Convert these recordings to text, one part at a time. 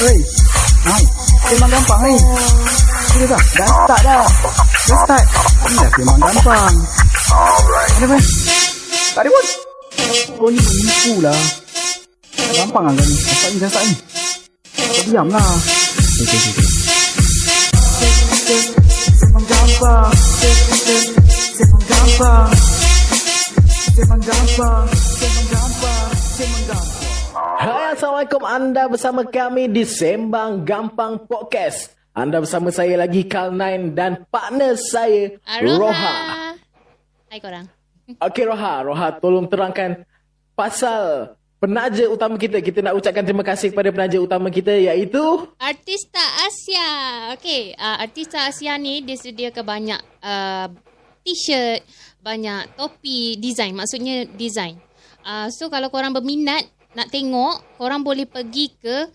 Hai. Memang gampang ni. Sudah dah. Dah start dah. Dah start. Ni dah memang gampang. Ada apa? Tak ada pun. Oh ni menipu lah. Gampang lah ni. Dah start ni, start ni. Kau diam lah. Okay, okay, okay. Memang gampang. Memang gampang. Memang gampang. Memang gampang. Memang gampang. Hai Assalamualaikum anda bersama kami di Sembang Gampang Podcast Anda bersama saya lagi Kal9 dan partner saya Aroha. Roha Hai korang. Okey Roha, Roha tolong terangkan pasal penaja utama kita Kita nak ucapkan terima kasih kepada penaja utama kita iaitu Artista Asia. Okey, uh, Artista Asia ni dia sediakan banyak uh, t-shirt, banyak topi, design. Maksudnya design. Uh, so kalau korang berminat nak tengok, korang boleh pergi ke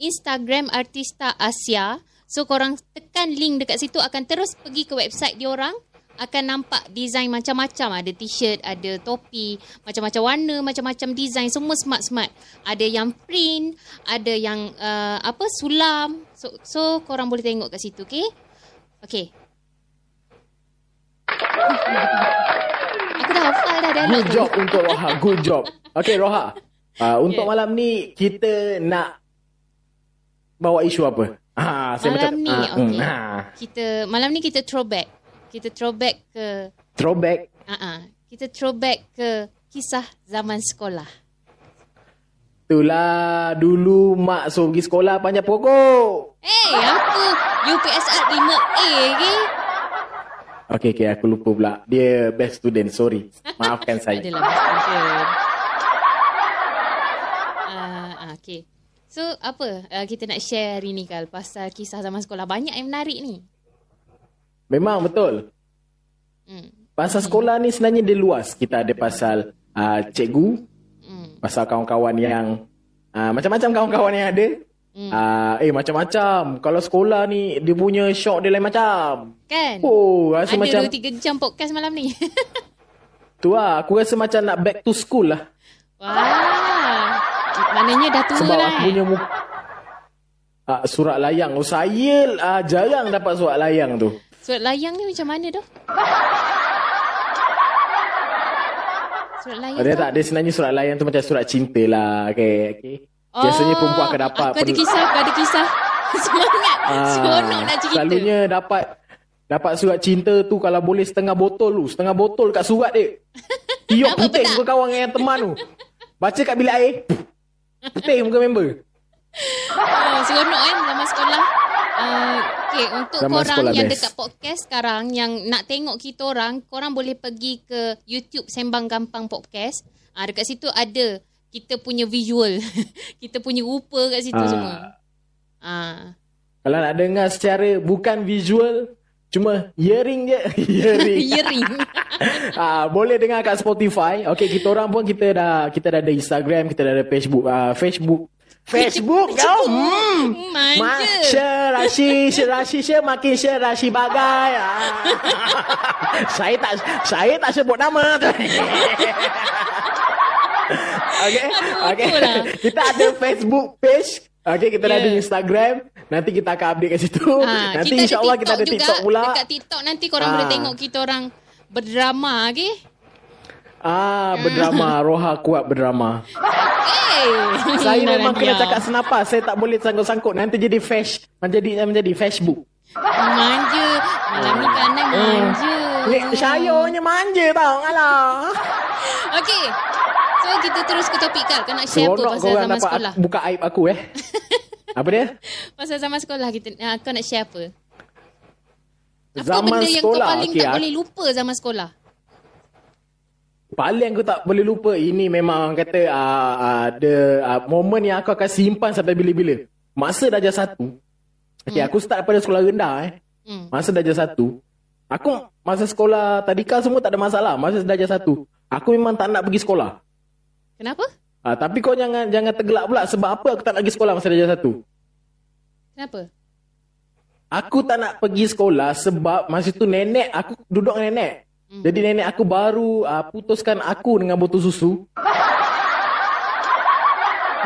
Instagram Artista Asia. So korang tekan link dekat situ akan terus pergi ke website dia orang akan nampak design macam-macam ada t-shirt, ada topi, macam-macam warna, macam-macam design, semua smart-smart. Ada yang print, ada yang uh, apa sulam. So so korang boleh tengok kat situ, okey? Okey. Aku dah hafal dah Good job untuk Roha, good job Okey Roha uh, Untuk Yeah. malam ni kita nak bawa isu apa? Ha, saya Malam macam, ni, ah, okey. hmm, ha. Kita malam ni kita throwback. Kita throwback ke Throwback uh uh Kita throwback ke kisah zaman sekolah. Itulah dulu mak suruh pergi sekolah panjat pokok. Eh, hey, apa? UPSR 5A ke? Okey, okey, aku lupa pula. Dia best student, sorry. Maafkan saya. Adalah betul. Uh, okay. So, apa uh, kita nak share hari ni, Kal? Pasal kisah zaman sekolah. Banyak yang menarik ni. Memang betul. Hmm. Pasal sekolah ni sebenarnya dia luas. Kita ada pasal uh, cikgu, Hmm. pasal kawan-kawan yang uh, macam-macam kawan-kawan yang ada. Hmm. Uh, eh macam-macam. Kalau sekolah ni dia punya shock dia lain macam. Kan? Oh, rasa Ada macam 2-3 jam podcast malam ni. tu lah. Aku rasa macam nak back to school lah. Wah. Maknanya dah tua Sebab lah aku eh. punya muka uh, surat layang. Oh, saya uh, jarang dapat surat layang tu. Surat layang ni macam mana tu? Surat layang Oh, dia tu? tak, dia sebenarnya surat layang tu macam surat cinta lah. Okay, okay. Biasanya perempuan akan dapat. Oh, Aku ada kisah, aku ada kisah. Semangat. Ah, Seronok nak cerita. Selalunya dapat dapat surat cinta tu kalau boleh setengah botol tu. Setengah botol kat surat dia. Tiup putih muka kawan dengan teman tu. Baca kat bilik air. Putih muka member. Oh, seronok kan zaman sekolah. Uh, okay, untuk Zaman korang yang best. dekat podcast sekarang yang nak tengok kita orang, korang boleh pergi ke YouTube Sembang Gampang Podcast. Ah uh, dekat situ ada kita punya visual. kita punya rupa kat situ Ah. semua. Ah. Kalau nak dengar secara bukan visual, cuma hearing je. hearing. Hearing. Ah, boleh dengar kat Spotify. Okey, kita orang pun kita dah kita dah ada Instagram, kita dah ada Facebook. Ah, Facebook. Facebook kau. Hmm. Manja. Share Rashi, share Rashi, share makin share Rashi bagai. Ah. saya tak saya tak sebut nama tu. Okey. Okey. lah. Kita ada Facebook page. Okey, kita dah Yeah. ada Instagram. Nanti kita akan update kat situ. Ah, Nanti insya-Allah kita ada TikTok juga. pula. Dekat TikTok nanti korang Ah. boleh tengok kita orang berdrama, okay? Ah, berdrama. Roha kuat berdrama. Eh, Saya memang nanti kena ah. cakap senapas. Saya tak boleh sangkut-sangkut. Nanti jadi fash. Menjadi menjadi Facebook. Manja. Malam ni kanan manja. Ni sayurnya manja tau. Alah. Okey. So kita terus ke topik Kal. Kau nak share apa pasal zaman sekolah? buka aib aku eh. Apa dia? Pasal zaman sekolah kita uh, kau nak share apa? Apa Zaman benda yang kau sekolah. paling Okey, tak aku- boleh lupa zaman sekolah? Paling aku tak boleh lupa Ini memang kata uh, uh, The uh, Moment yang aku akan simpan Sampai bila-bila Masa darjah satu Okay Hmm. aku start pada sekolah rendah eh Hmm. Masa darjah satu Aku Masa sekolah tadika semua tak ada masalah Masa darjah satu Aku memang tak nak pergi sekolah Kenapa? uh, Tapi kau jangan Jangan tergelak pula Sebab apa aku tak nak pergi sekolah Masa darjah satu Kenapa? Aku tak nak pergi sekolah Sebab masa tu nenek Aku duduk dengan nenek Hmm. Jadi nenek aku baru uh, Putuskan aku dengan botol susu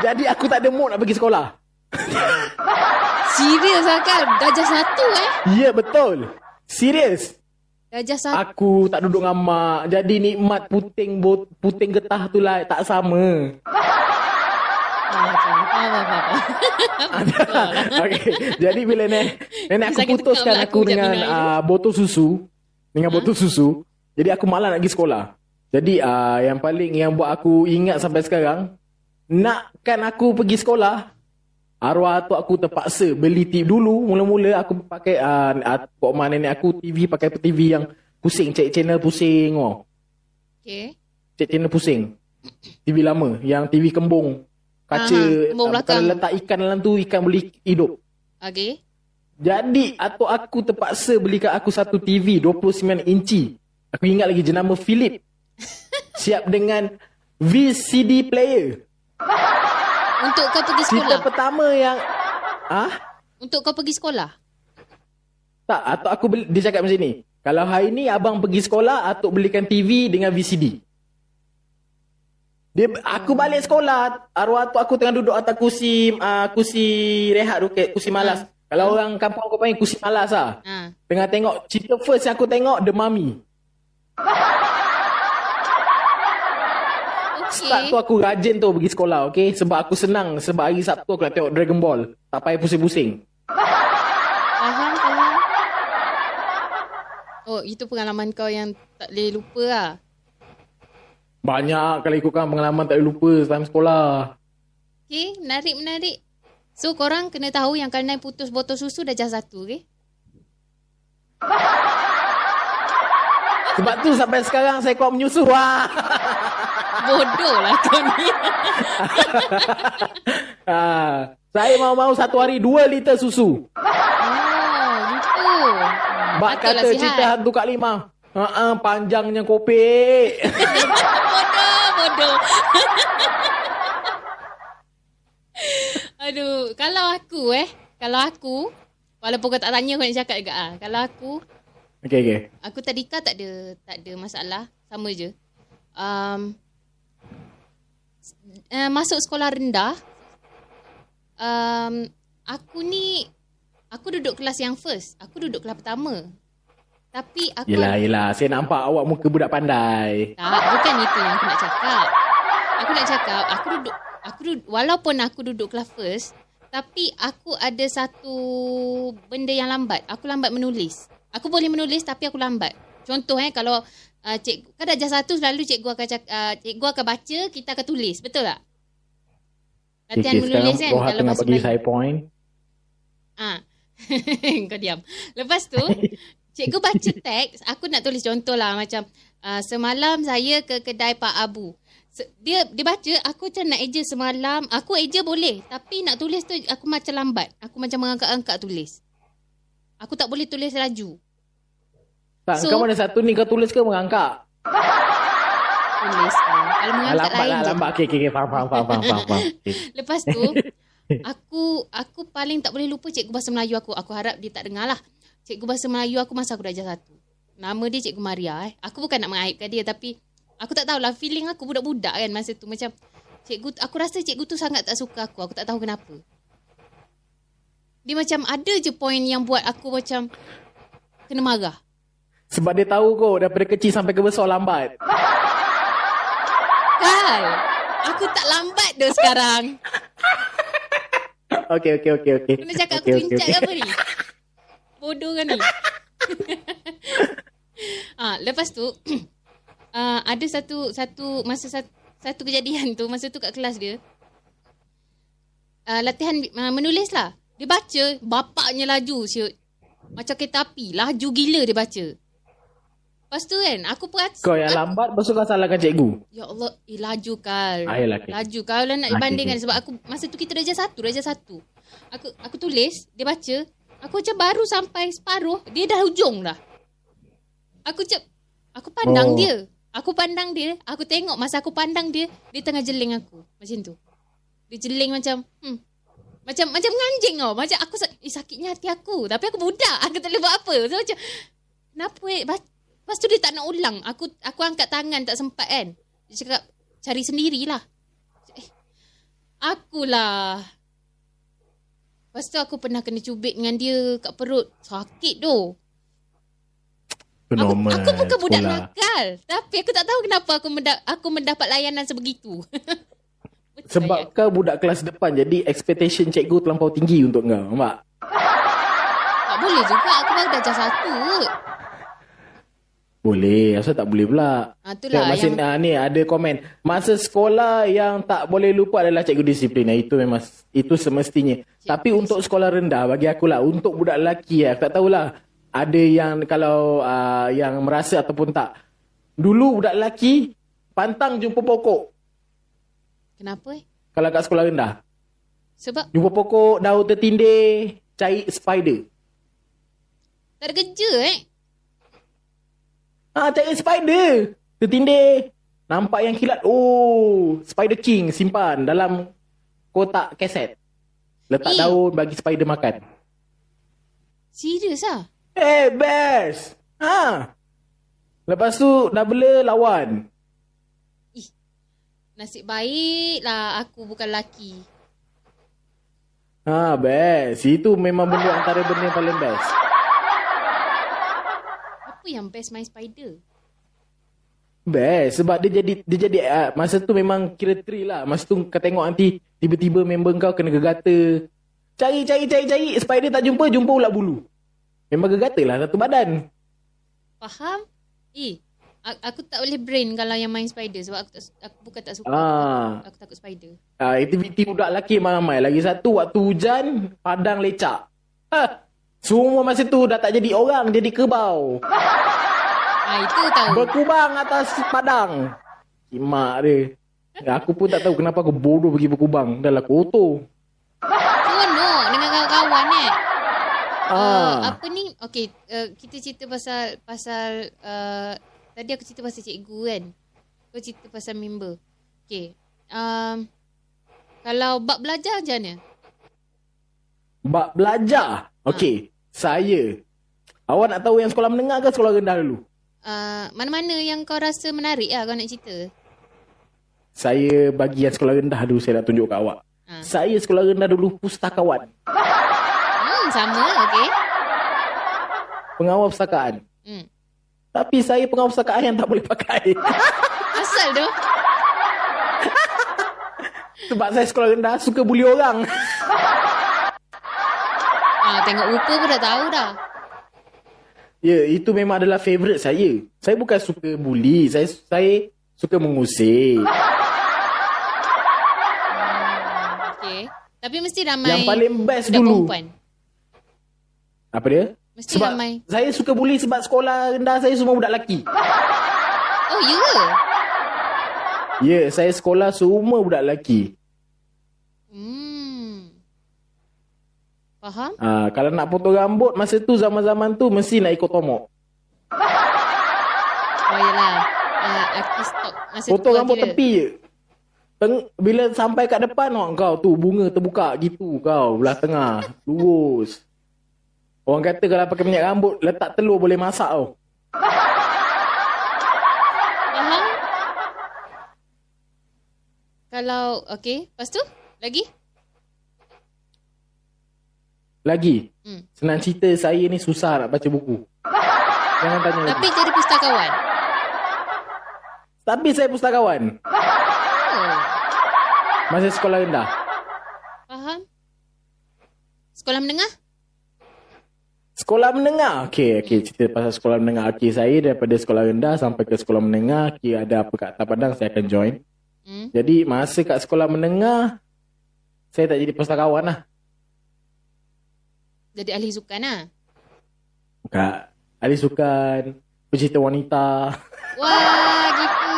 Jadi aku tak ada mood nak pergi sekolah Serius kan? Darjah satu eh? Ya betul. Serius. Darjah satu. Aku tak duduk dengan mak. Jadi nikmat puting bot, puting getah tu lah tak sama. Ah, okay. Jadi bila nenek, nenek aku putuskan aku dengan uh, botol susu. Dengan botol susu. Jadi aku malas nak pergi sekolah. Jadi uh, yang paling yang buat aku ingat sampai sekarang. Nakkan aku pergi sekolah. Arwah tu aku terpaksa beli TV dulu. Mula-mula aku pakai uh, Pok mak nenek aku TV pakai TV yang pusing. Cek channel pusing. Oh. Okay. Cek channel pusing. TV lama. Yang TV kembung. Kaca. Aha, kembung ah. Kalau letak ikan dalam tu, ikan boleh hidup. Okay. Jadi atuk aku terpaksa belikan aku satu TV 29 inci. Aku ingat lagi jenama Philip. Siap dengan VCD player. Untuk kau pergi Cerita sekolah? pertama yang ah Untuk kau pergi sekolah? tak atuk aku beli, dia cakap macam ni. Kalau hari ni abang pergi sekolah, atuk belikan TV dengan VCD. Dia aku balik sekolah, arwah atuk aku tengah duduk atas kursi uh, kursi rehat tu, kursi malas. Kalau orang kampung aku panggil kursi malas ah. Ha. Tengah tengok cerita first yang aku tengok The Mummy. Okay. Start tu aku rajin tu pergi sekolah, okay? Sebab aku senang. Sebab hari Sabtu aku nak tengok Dragon Ball. Tak payah pusing-pusing. Faham, faham. Oh, itu pengalaman kau yang tak boleh lupa lah. Banyak kalau ikutkan pengalaman tak boleh lupa time sekolah. Okay, menarik, menarik. So, korang kena tahu yang Karnai putus botol susu darjah satu, okay? Sebab tu sampai sekarang saya kuat menyusuh. Wah. Bodoh lah kau ni. ha, saya mau-mau satu hari dua liter susu. Oh, gitu. Bak Patutlah kata sihat. cerita hantu Kak Lima. Ha, ha, panjangnya kopek. bodoh, bodoh. Aduh, kalau aku eh, kalau aku, walaupun kau tak tanya, aku nak cakap juga ah. Kalau aku, okay, okay. aku tadika tak ada tak ada masalah, sama je. Um, uh, masuk sekolah rendah, um, aku ni, aku duduk kelas yang first. Aku duduk kelas pertama. Tapi aku Yelah, yelah. Saya nampak awak muka budak pandai. Tak, bukan itu yang aku nak cakap. Aku nak cakap, aku duduk, aku duduk, walaupun aku duduk kelas first, tapi aku ada satu benda yang lambat. Aku lambat menulis. Aku boleh menulis tapi aku lambat. Contoh eh, kalau uh, cikgu, kan darjah satu selalu cikgu akan cak, uh, cikgu akan baca, kita akan tulis. Betul tak? Latihan Okay, menulis kan. Roha tengah bagi saya point. Ah. Kau diam. Lepas tu, cikgu baca teks, aku nak tulis contoh lah macam uh, semalam saya ke kedai Pak Abu. Dia dia baca, aku macam nak eja semalam. Aku eja boleh, tapi nak tulis tu aku macam lambat. Aku macam mengangkat-angkat tulis. Aku tak boleh tulis laju. Tak, So- kau mana satu ni kau tulis ke mengangkat? Tulis kan. Kalau Ah, mengangkat lambat lain lah, je. lambat. Okay, okay, okay. Faham, faham, faham, faham, faham. faham. Okay. Lepas tu aku aku paling tak boleh lupa cikgu bahasa Melayu aku. Aku harap dia tak dengar lah. Cikgu bahasa Melayu aku masa aku darjah satu. Nama dia Cikgu Maria eh. Aku bukan nak mengaibkan dia tapi aku tak tahulah feeling aku budak-budak kan masa tu macam cikgu aku rasa cikgu tu sangat tak suka aku. Aku tak tahu kenapa. Dia macam ada je point yang buat aku macam kena marah. Sebab dia tahu kau daripada kecil sampai ke besar lambat. Kan? Aku tak lambat dah sekarang. Okay, okay, okay, okay. Kena cakap okay, aku tuncat ke apa ni? Bodoh kan ni? ah, lepas tu uh, ada satu satu masa satu, satu kejadian tu masa tu kat kelas dia. Uh, latihan uh, menulis lah. Dia baca, bapaknya laju siut. Macam kereta api, laju gila dia baca. Lepas tu kan, aku perasan. Kau yang lambat, lepas tu kau salahkan cikgu. Ya Allah, eh laju kal. Ah, yalah, okay. Laju kal lah nak Okay, bandingkan okay. sebab aku masa tu kita darjah satu, darjah satu. Aku aku tulis, dia baca. Aku macam baru sampai separuh, dia dah hujung dah. Aku cep, aku pandang Oh. dia. Aku pandang dia, aku tengok masa aku pandang dia, dia tengah jeling aku. Macam tu. Dia jeling macam, hmm. Macam macam menganjing tau. Macam aku, eh sakitnya hati aku. Tapi aku budak, aku tak boleh buat apa. So macam, kenapa eh? Lepas tu dia tak nak ulang. Aku aku angkat tangan tak sempat kan. Dia cakap cari sendirilah. Eh, akulah. Lepas tu aku pernah kena cubit dengan dia kat perut. Sakit tu. Aku, Fenomen aku bukan budak sekolah. nakal. Tapi aku tak tahu kenapa aku menda- aku mendapat layanan sebegitu. Sebab ya? kau budak kelas depan Jadi expectation cikgu terlampau tinggi untuk kau Nampak? Tak boleh juga. Aku baru darjah satu. Boleh Asal tak boleh pula. Ha, itulah Masa yang... ah, ni ada komen. Masa sekolah yang tak boleh lupa adalah cikgu disiplin. Ah, Itu memang Itu semestinya. Tapi untuk sekolah rendah Bagi aku lah Untuk budak lelaki Aku tak tahulah Ada yang Kalau uh, Yang merasa ataupun tak. Dulu budak lelaki Pantang jumpa pokok. Kenapa eh? Kalau kat sekolah rendah. Sebab Jumpa pokok Daun tertindih Cari spider. Tak ada kerja eh. Ah, cari spider. Tertindih. Nampak yang kilat. Oh, Spider King simpan dalam kotak kaset. Letak Eh. daun bagi spider makan. Serius ah? Eh, best. Ha. Lepas tu bela lawan. Nasib baik lah aku bukan lelaki. Ha, best. Itu memang benda antara benda yang paling best. Apa yang best main spider? Best sebab dia jadi dia jadi uh, masa tu memang kira tri lah. Masa tu kau tengok nanti tiba-tiba member kau kena gegata. Cari cari cari cari spider tak jumpa jumpa ulat bulu. Memang gegata lah satu badan. Faham? Eh, aku tak boleh brain kalau yang main spider sebab aku, tak, aku bukan tak suka. Ah. Aku takut spider. Uh, aktiviti budak lelaki ramai. Lagi satu waktu hujan padang lecak. Ha. Semua masa tu dah tak jadi orang jadi kerbau. Ah itu tahu. Berkubang atas padang. Kimak dia. Aku pun tak tahu kenapa aku bodoh pergi berkubang. Dah lah kotor. Seronok dengan kawan-kawan eh. Uh, Ah. apa ni? Okay, uh, kita cerita pasal pasal uh, tadi aku cerita pasal cikgu kan. Kau cerita pasal member. Okay. Um, kalau bab belajar macam mana? Bak belajar. Okey. Saya. Awak nak tahu yang sekolah menengah ke sekolah rendah dulu? Uh, mana-mana yang kau rasa menarik lah kau nak cerita? Saya bagi yang sekolah rendah dulu saya nak tunjuk kat awak. Ha. Saya sekolah rendah dulu pustakawan. Hmm, sama. Okay. Pengawal pustakaan. Hmm. Tapi saya pengawal pustakaan yang tak boleh pakai. Asal tu? Sebab saya sekolah rendah suka bully orang. Ah, tengok rupa pun dah tahu dah. Ya, itu memang adalah favourite saya. Saya bukan suka bully. Saya saya suka mengusik. Okay. Tapi mesti ramai Yang paling best dulu. perempuan. Apa dia? Mesti sebab ramai. saya suka bully sebab sekolah rendah saya semua budak lelaki. Oh, ya ke? Ya, saya sekolah semua budak lelaki. Hmm. Faham? Ah, kalau nak potong rambut masa tu zaman-zaman tu mesti nak ikut tomok. Oh, yelah. Uh, artis top. Masa Potong tu rambut kira. tepi je. Teng, bila sampai kat depan oh, kau tu bunga terbuka gitu kau belah tengah lurus. Orang kata kalau pakai minyak rambut letak telur boleh masak tau. Faham? Kalau, okay. Lepas tu? Lagi? Lagi, Hmm. senang cerita saya ni susah nak baca buku. Jangan tanya lagi. Tapi jadi pustakawan. Tapi saya pustakawan Oh. masa sekolah rendah. Faham? Sekolah menengah? Sekolah menengah. Okey, okey cerita pasal sekolah menengah. Okey, saya daripada sekolah rendah sampai ke sekolah menengah, okey ada apa kat Atas Padang saya akan join. Hmm. Jadi masa kat sekolah menengah saya tak jadi pustakawan lah. Jadi ahli sukan lah. Bukan. Ahli sukan, pencipta wanita. Wah, gitu.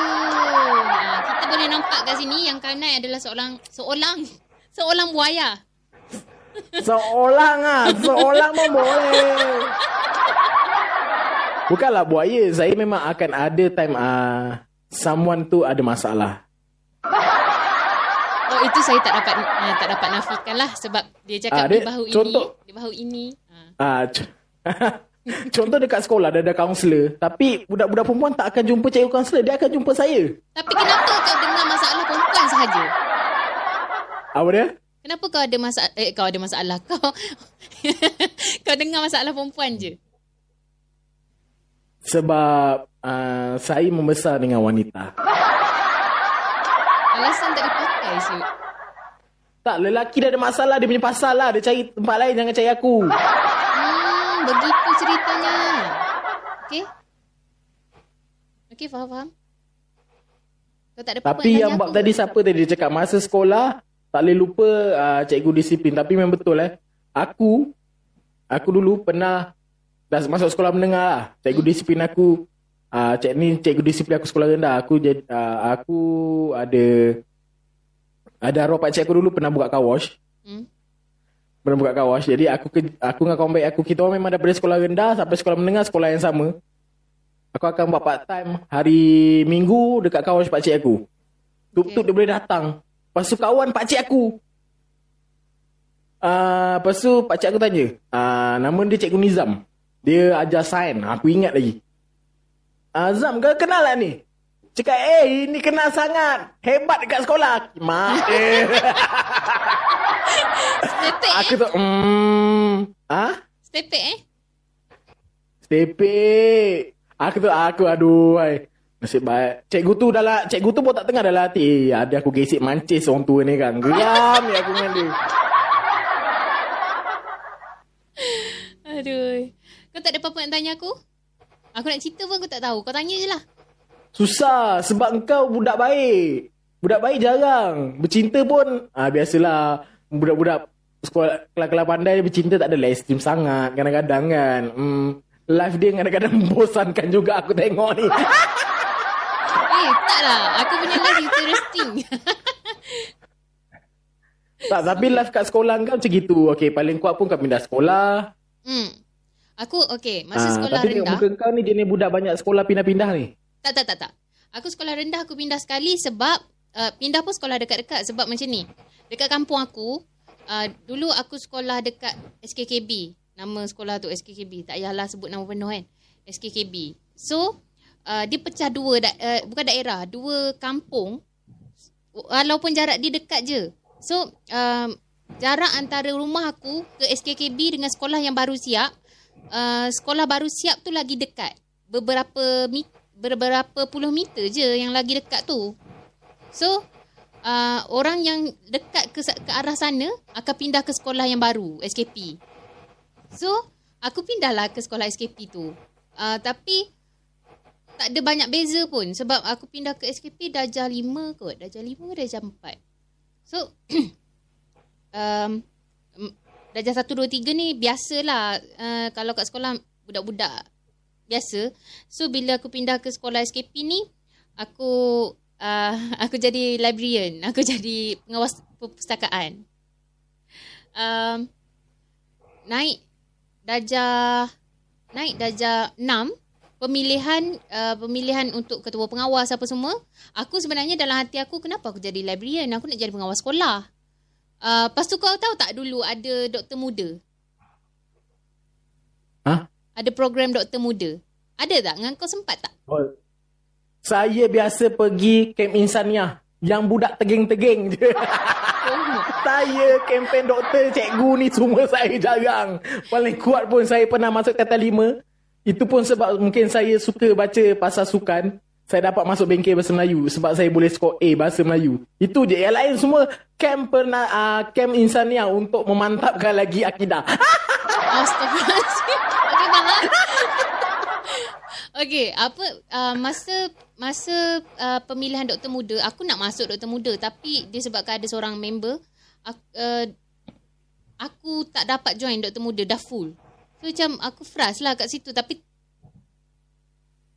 Ha, kita boleh nampak kat sini yang Kanai adalah seorang seorang seorang buaya. Seorang ah, seorang pun boleh. Bukanlah buaya, saya memang akan ada time ah someone tu ada masalah. Oh, itu saya tak dapat uh, tak dapat nafikan lah sebab dia cakap di dia- bahu contoh- ini, di bahu ini. Ah, c- contoh dekat sekolah ada ada kaunselor, tapi budak-budak perempuan tak akan jumpa cikgu kaunselor, dia akan jumpa saya. Tapi kenapa kau dengar masalah perempuan sahaja? Apa dia? Kenapa kau ada masalah eh kau ada masalah kau kau dengar masalah perempuan je. Sebab uh, saya membesar dengan wanita. Alasan tak Syuk. Tak, lelaki dah ada masalah. Dia punya pasal lah. Dia cari tempat lain. Jangan cari aku. Hmm, begitu ceritanya. Okey. Okey, faham faham. Kau tak ada Tapi yang bab tadi siapa tadi? Dia cakap masa sekolah tak boleh lupa uh, cikgu disiplin. Tapi memang betul eh. Aku, aku dulu pernah dah masuk sekolah menengah lah. Cikgu Hmm. disiplin aku, uh, cik ni cikgu disiplin aku sekolah rendah. Aku jadi, uh, aku ada ada arwah pakcik aku dulu pernah buka car wash. Hmm. Pernah buka car wash. Jadi aku ke, aku dengan kawan baik aku, kita orang memang daripada sekolah rendah sampai sekolah menengah, sekolah yang sama. Aku akan buat part time hari Minggu dekat car wash pakcik aku. Tuk-tuk dia boleh datang. Lepas tu kawan pakcik aku. Uh, lepas tu pakcik aku tanya. Uh, nama dia Cikgu Nizam. Dia ajar sains. Aku ingat lagi. Uh, Zam, kau kenal lah ni? Cakap, eh, ini kenal sangat. Hebat dekat sekolah. Mak eh. Stepek aku eh? tu, hmm. Ah? Stepek eh? Stepek. Aku tu, aku aduh. Ay. Nasib baik. Cikgu tu dah lah, cikgu tu pun tak tengah dalam hati. Eh, ada aku gesik mancis orang tua ni kan. Geram ni aku dengan dia. Aduh. Kau tak ada apa-apa nak tanya aku? Aku nak cerita pun aku tak tahu. Kau tanya je lah. Susah sebab engkau budak baik. Budak baik jarang. Bercinta pun ah biasalah budak-budak sekolah kelas-kelas pandai bercinta tak adalah ekstrim sangat kadang-kadang kan. Hmm, live dia kadang-kadang membosankan juga aku tengok ni. Eh, tak lah. Aku punya life interesting. tak, tapi live kat sekolah kau macam gitu. Okey, paling kuat pun kau pindah sekolah. hmm. Aku, okay. Masa Ah, sekolah tapi rendah. muka kau ni jenis budak banyak sekolah pindah-pindah ni. Tak, tak, tak, tak. Aku sekolah rendah aku pindah sekali sebab uh, pindah pun sekolah dekat-dekat sebab macam ni. Dekat kampung aku, uh, dulu aku sekolah dekat SKKB. Nama sekolah tu SKKB. Tak payahlah sebut nama penuh kan. SKKB. So, uh, dia pecah dua, da- uh, bukan daerah, dua kampung. Walaupun jarak dia dekat je. So, um, jarak antara rumah aku ke SKKB dengan sekolah yang baru siap, uh, sekolah baru siap tu lagi dekat. Beberapa mit, beberapa puluh meter je yang lagi dekat tu. So, uh, orang yang dekat ke, ke arah sana akan pindah ke sekolah yang baru, SKP. So, aku pindahlah ke sekolah SKP tu. Uh, tapi, tak ada banyak beza pun. Sebab aku pindah ke SKP darjah 5 kot. Darjah 5 ke darjah 4. So, um, darjah 1, 2, 3 ni biasalah. Uh, kalau kat sekolah budak-budak biasa. So, bila aku pindah ke sekolah SKP ni, aku uh, aku jadi librarian. Aku jadi pengawas perpustakaan. Um, naik darjah naik darjah 6 pemilihan uh, pemilihan untuk ketua pengawas apa semua aku sebenarnya dalam hati aku kenapa aku jadi librarian aku nak jadi pengawas sekolah uh, lepas tu kau tahu tak dulu ada doktor muda Ha? Ada program doktor muda ada tak dengan kau sempat tak Oh. Saya biasa pergi kem insaniah yang budak teging-teging je. oh. saya kempen doktor cikgu ni semua saya jarang. Paling kuat pun saya pernah masuk kata lima. Itu pun sebab mungkin saya suka baca pasal sukan. Saya dapat masuk bengkel bahasa Melayu sebab saya boleh skor A bahasa Melayu. Itu je. Yang lain semua kem pernah uh, kem insaniah untuk memantapkan lagi akidah. Astagfirullahaladzim. Okey, apa uh, masa masa uh, pemilihan doktor muda, aku nak masuk doktor muda tapi disebabkan ada seorang member aku, uh, aku tak dapat join doktor muda dah full. So macam aku frust lah kat situ tapi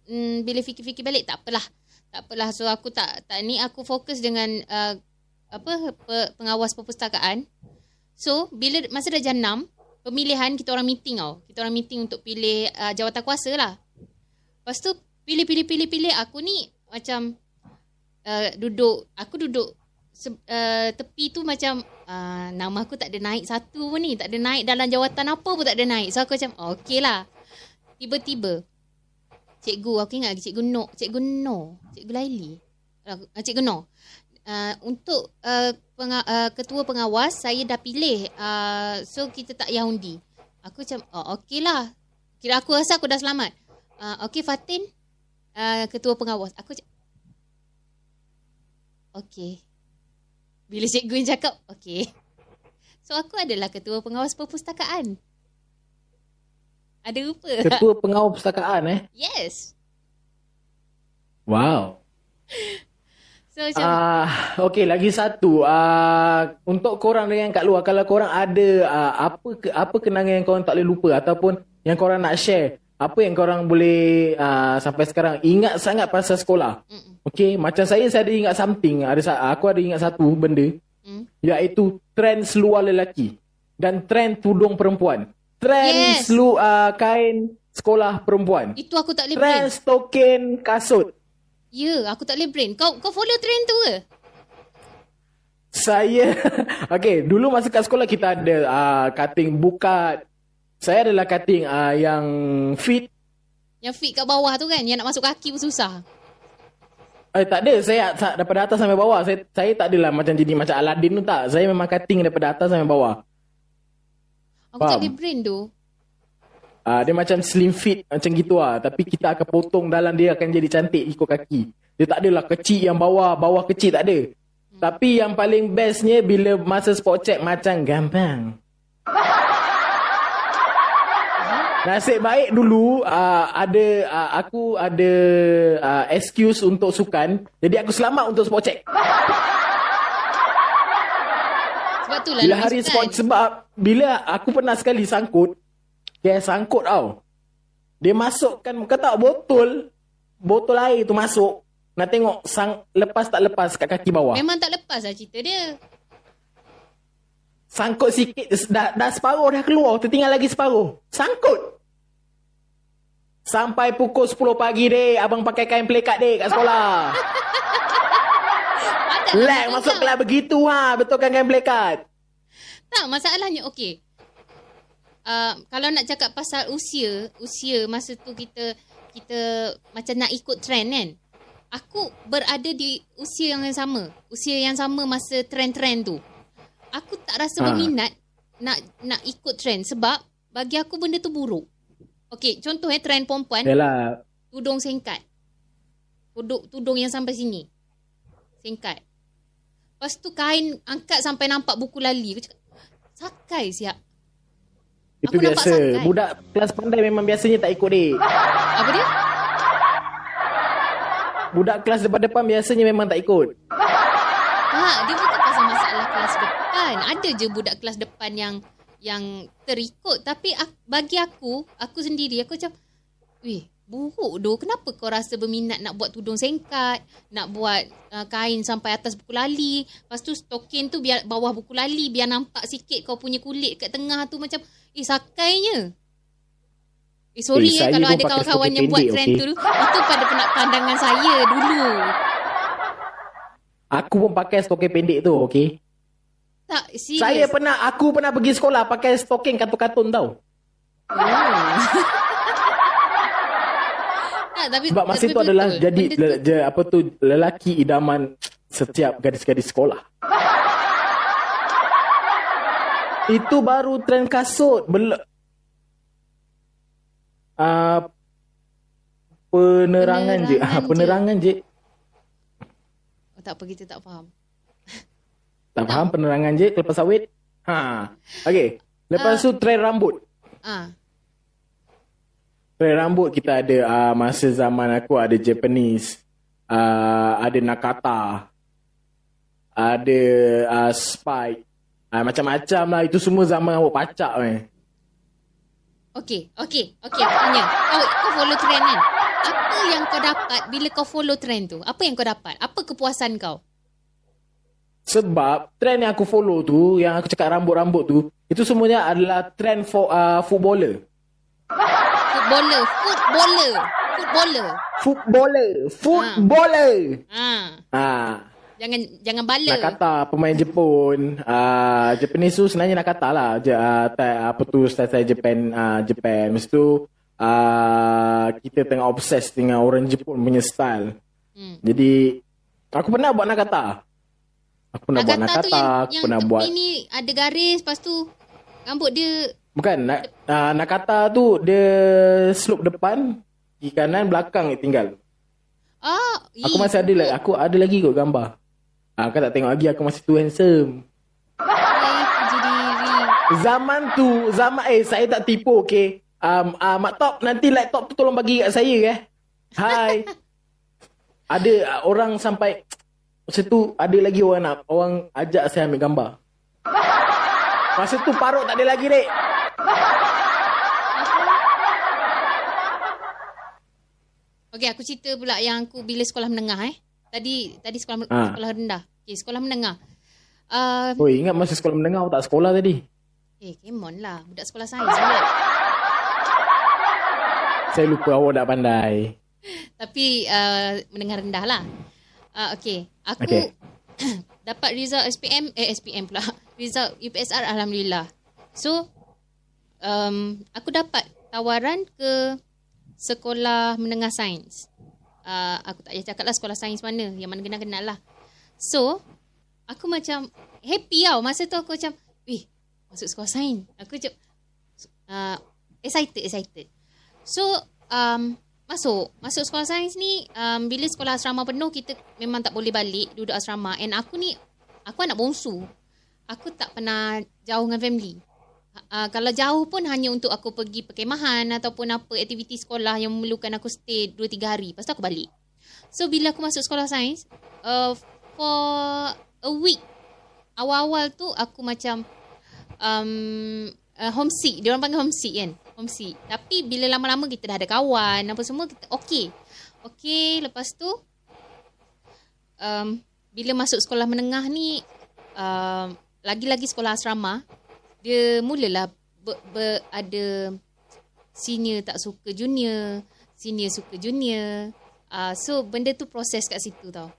mm, bila fikir-fikir balik tak apalah. Tak apalah. So aku tak tak ni aku fokus dengan uh, apa pe, pengawas perpustakaan. So bila masa darjah 6 pemilihan kita orang meeting tau. Kita orang meeting untuk pilih uh, jawatan kuasa lah. Lepas tu pilih-pilih-pilih-pilih aku ni macam uh, duduk aku duduk se, uh, tepi tu macam uh, nama aku tak ada naik satu pun ni. Tak ada naik dalam jawatan apa pun tak ada naik. So aku macam oh, okey lah. Tiba-tiba cikgu aku ingat lagi cikgu No, cikgu No, cikgu Laili. Uh, cikgu No. Uh, untuk uh, penga- uh, ketua pengawas saya dah pilih uh, so kita tak payah undi. Aku macam oh okey lah. Kira aku rasa aku dah selamat. Uh, okey Fatin uh, ketua pengawas. Aku cakap okey. Bila cikgu yang cakap okey. So aku adalah ketua pengawas perpustakaan. Ada rupa. Ketua pengawal perpustakaan eh. Yes. Wow. So macam Ah, okey lagi satu. Ah, untuk korang yang kat luar kalau korang ada ah, apa ke, apa kenangan yang korang tak boleh lupa ataupun yang korang nak share, apa yang korang boleh ah, sampai sekarang ingat sangat pasal sekolah. Mm-mm. Okey, macam saya saya ada ingat something, ada aku ada ingat satu benda Mm. iaitu trend seluar lelaki dan trend tudung perempuan. Trend Yes. selu ah, kain sekolah perempuan. itu aku tak boleh. Trend stokin kasut. Ya, aku tak boleh brain. Kau kau follow trend tu ke? Saya Okay Dulu masa kat sekolah Kita ada uh, Cutting bukat Saya adalah cutting uh, Yang fit Yang fit kat bawah tu kan, yang nak masuk kaki pun susah. Eh tak ada Saya tak, daripada atas sampai bawah Saya saya tak adalah Macam jadi Macam Aladdin tu tak Saya memang cutting Daripada atas sampai bawah Aku tak Faham. boleh brain tu. Uh, Dia macam slim fit Macam gitu lah Tapi kita akan potong Dalam dia akan jadi cantik Ikut kaki Dia tak adalah kecil yang bawah Bawah kecil tak ada Tapi yang paling bestnya Bila masa spot check Macam gampang Nasib baik dulu uh, ada uh, aku ada uh, excuse untuk sukan. Jadi aku selamat untuk spot check. Sebab tu lah Bila hari spot sebab bila aku pernah sekali sangkut. Dia sangkut tau. Dia masukkan kau tahu botol botol air tu masuk. Nak tengok sang lepas tak lepas kat kaki bawah. Memang tak lepas lah cerita dia. Sangkut sikit dah, dah separuh dah keluar tertinggal lagi separuh. Sangkut. Sampai pukul 10 pagi dek abang pakai kain pelekat dek kat sekolah. Lag masuk kelas begitu ha betulkan kain pelekat. Tak, masalahnya okey. Uh, kalau nak cakap pasal usia, usia masa tu kita kita macam nak ikut trend kan. Aku berada di usia yang sama. Usia yang sama masa trend-trend tu. Aku tak rasa Ha. berminat nak nak ikut trend sebab bagi aku benda tu buruk. Okey, contoh eh trend perempuan Yalah. tudung singkat. Tudung, tudung yang sampai sini. Singkat. Lepas tu kain angkat sampai nampak buku lali. Aku cakap, sakai siap. Itu Aku biasa. Budak kelas pandai memang biasanya tak ikut dek. Apa dia? Budak kelas depan-depan biasanya memang tak ikut. Tak, dia bukan pasal masalah kelas depan. Ada je budak kelas depan yang yang terikut. Tapi ak, bagi aku, aku sendiri, aku macam, weh, buruk doh. Kenapa kau rasa berminat nak buat tudung singkat, nak buat uh, kain sampai atas buku lali. Lepas tu stokin tu biar bawah buku lali, biar nampak sikit kau punya kulit kat tengah tu macam, eh sakainya. Eh sorry Eh, eh, kalau ada kawan-kawan yang buat trend okey? tu. Itu pada pandangan saya dulu. Aku pun pakai stokin pendek tu, okey. Tak, serius. Saya pernah aku pernah pergi sekolah pakai stokin katun-katun tau. Oh. Tak, tapi Sebab masa tapi adalah betul. jadi Benda tu- le, je, apa tu lelaki idaman setiap gadis-gadis sekolah. Itu baru trend kasut. Bel uh, penerangan, je. Penerangan Ah, penerangan je. Oh, tak apa, kita tak faham. Tak faham penerangan je kelapa sawit. Ha. Okey. Lepas tu trend rambut. Ah, Trend rambut kita ada uh, masa zaman aku ada Japanese, uh, ada Nakata, ada uh, Spike, uh, macam-macam lah. Itu semua zaman rambut pacak eh. okey, okey, okey. Aku tanya. Kau, kau follow trend kan? Apa yang kau dapat bila kau follow trend tu? Apa yang kau dapat? Apa kepuasan kau? Sebab trend yang aku follow tu, yang aku cakap rambut-rambut tu, itu semuanya adalah trend for uh, footballer. Footballer, footballer, footballer. Footballer, footballer. Ah, Ah. jangan jangan bala. Nakata pemain Jepun uh, Japanese tu sebenarnya Nakata lah je, uh, ta- apa tu style-style Japan uh, Japan Lepas tu uh, kita tengah obses dengan orang Jepun punya style Hmm. jadi aku pernah buat Nakata Aku pernah buat nakata, yang, aku yang pernah buat ni ada garis lepas tu rambut dia bukan nak uh, nakata tu dia slope depan, kiri kanan, belakang tinggal. ah Aku masih ada lagi, aku ada lagi kot gambar. Ah, kau tak tengok lagi aku masih tu handsome. Zaman tu, zaman eh saya tak tipu okey. Um, uh, Mak Top nanti laptop tu tolong bagi kat saya eh. Hai. ada uh, orang sampai masa tu ada lagi orang nak orang ajak saya ambil gambar. Masa tu parut tak ada lagi dek. Okey, aku cerita pula yang aku bila sekolah menengah eh. Tadi tadi sekolah Ha. sekolah rendah. Okey, sekolah menengah. Uh, Oh ingat masa sekolah menengah aku tak sekolah tadi. eh, come on lah. Budak sekolah sains. Saya lupa awak tak pandai. Tapi uh, menengah rendah lah. Uh, okay. Aku Okey. dapat result SPM, eh SPM pula. Result UPSR Alhamdulillah. So, um, aku dapat tawaran ke sekolah menengah sains. Uh, aku tak payah cakap lah sekolah sains mana. Yang mana kenal-kenal lah. So, aku macam happy tau. Masa tu aku macam, weh, masuk sekolah sains. Aku macam, uh, excited, excited. So, um, masuk. Masuk sekolah sains ni, um, bila sekolah asrama penuh, kita memang tak boleh balik duduk asrama. And aku ni, aku anak bongsu. Aku tak pernah jauh dengan family. Uh, kalau jauh pun hanya untuk aku pergi perkemahan ataupun apa aktiviti sekolah yang memerlukan aku stay 2-3 hari. Lepas tu aku balik. So, bila aku masuk sekolah sains, uh, for a week, awal-awal tu aku macam um, uh, homesick. Dia orang panggil homesick kan? Homesick. Tapi bila lama-lama kita dah ada kawan, apa semua, kita okay. Okay, lepas tu, um, bila masuk sekolah menengah ni, um, lagi-lagi sekolah asrama, dia mulalah ber, ber, ada senior tak suka junior, senior suka junior. Uh, so, benda tu proses kat situ tau.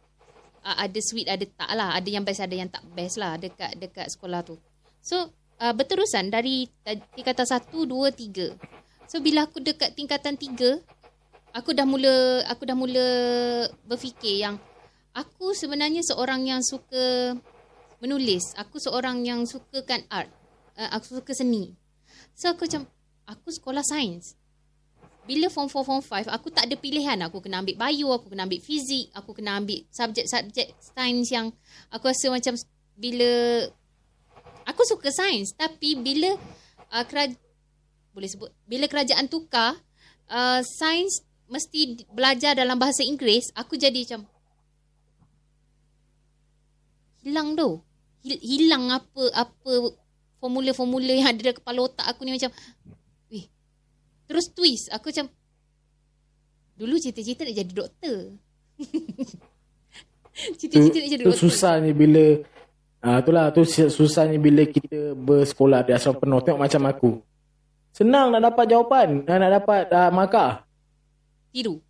Uh, ada sweet, ada tak lah. Ada yang best, ada yang tak best lah dekat dekat sekolah tu. So, uh, berterusan dari ta- tingkatan satu, dua, tiga. So, bila aku dekat tingkatan tiga, aku dah mula aku dah mula berfikir yang aku sebenarnya seorang yang suka menulis. Aku seorang yang sukakan art. Uh, aku suka seni. So, aku macam, aku sekolah sains. Bila form 4, form 5, aku tak ada pilihan. Aku kena ambil bio, aku kena ambil fizik, aku kena ambil subjek-subjek sains yang aku rasa macam bila aku suka sains tapi bila uh, keraj boleh sebut bila kerajaan tukar uh, sains mesti belajar dalam bahasa Inggeris aku jadi macam hilang tu Hil- hilang apa apa formula-formula yang ada dalam kepala otak aku ni macam weh terus twist aku macam dulu cita-cita nak jadi doktor cita-cita nak jadi doktor susahnya bila Ah itulah tu si- susahnya bila kita bersekolah di asrama penuh tengok macam aku. Senang nak dapat jawapan, ah, nak dapat uh, markah. tiru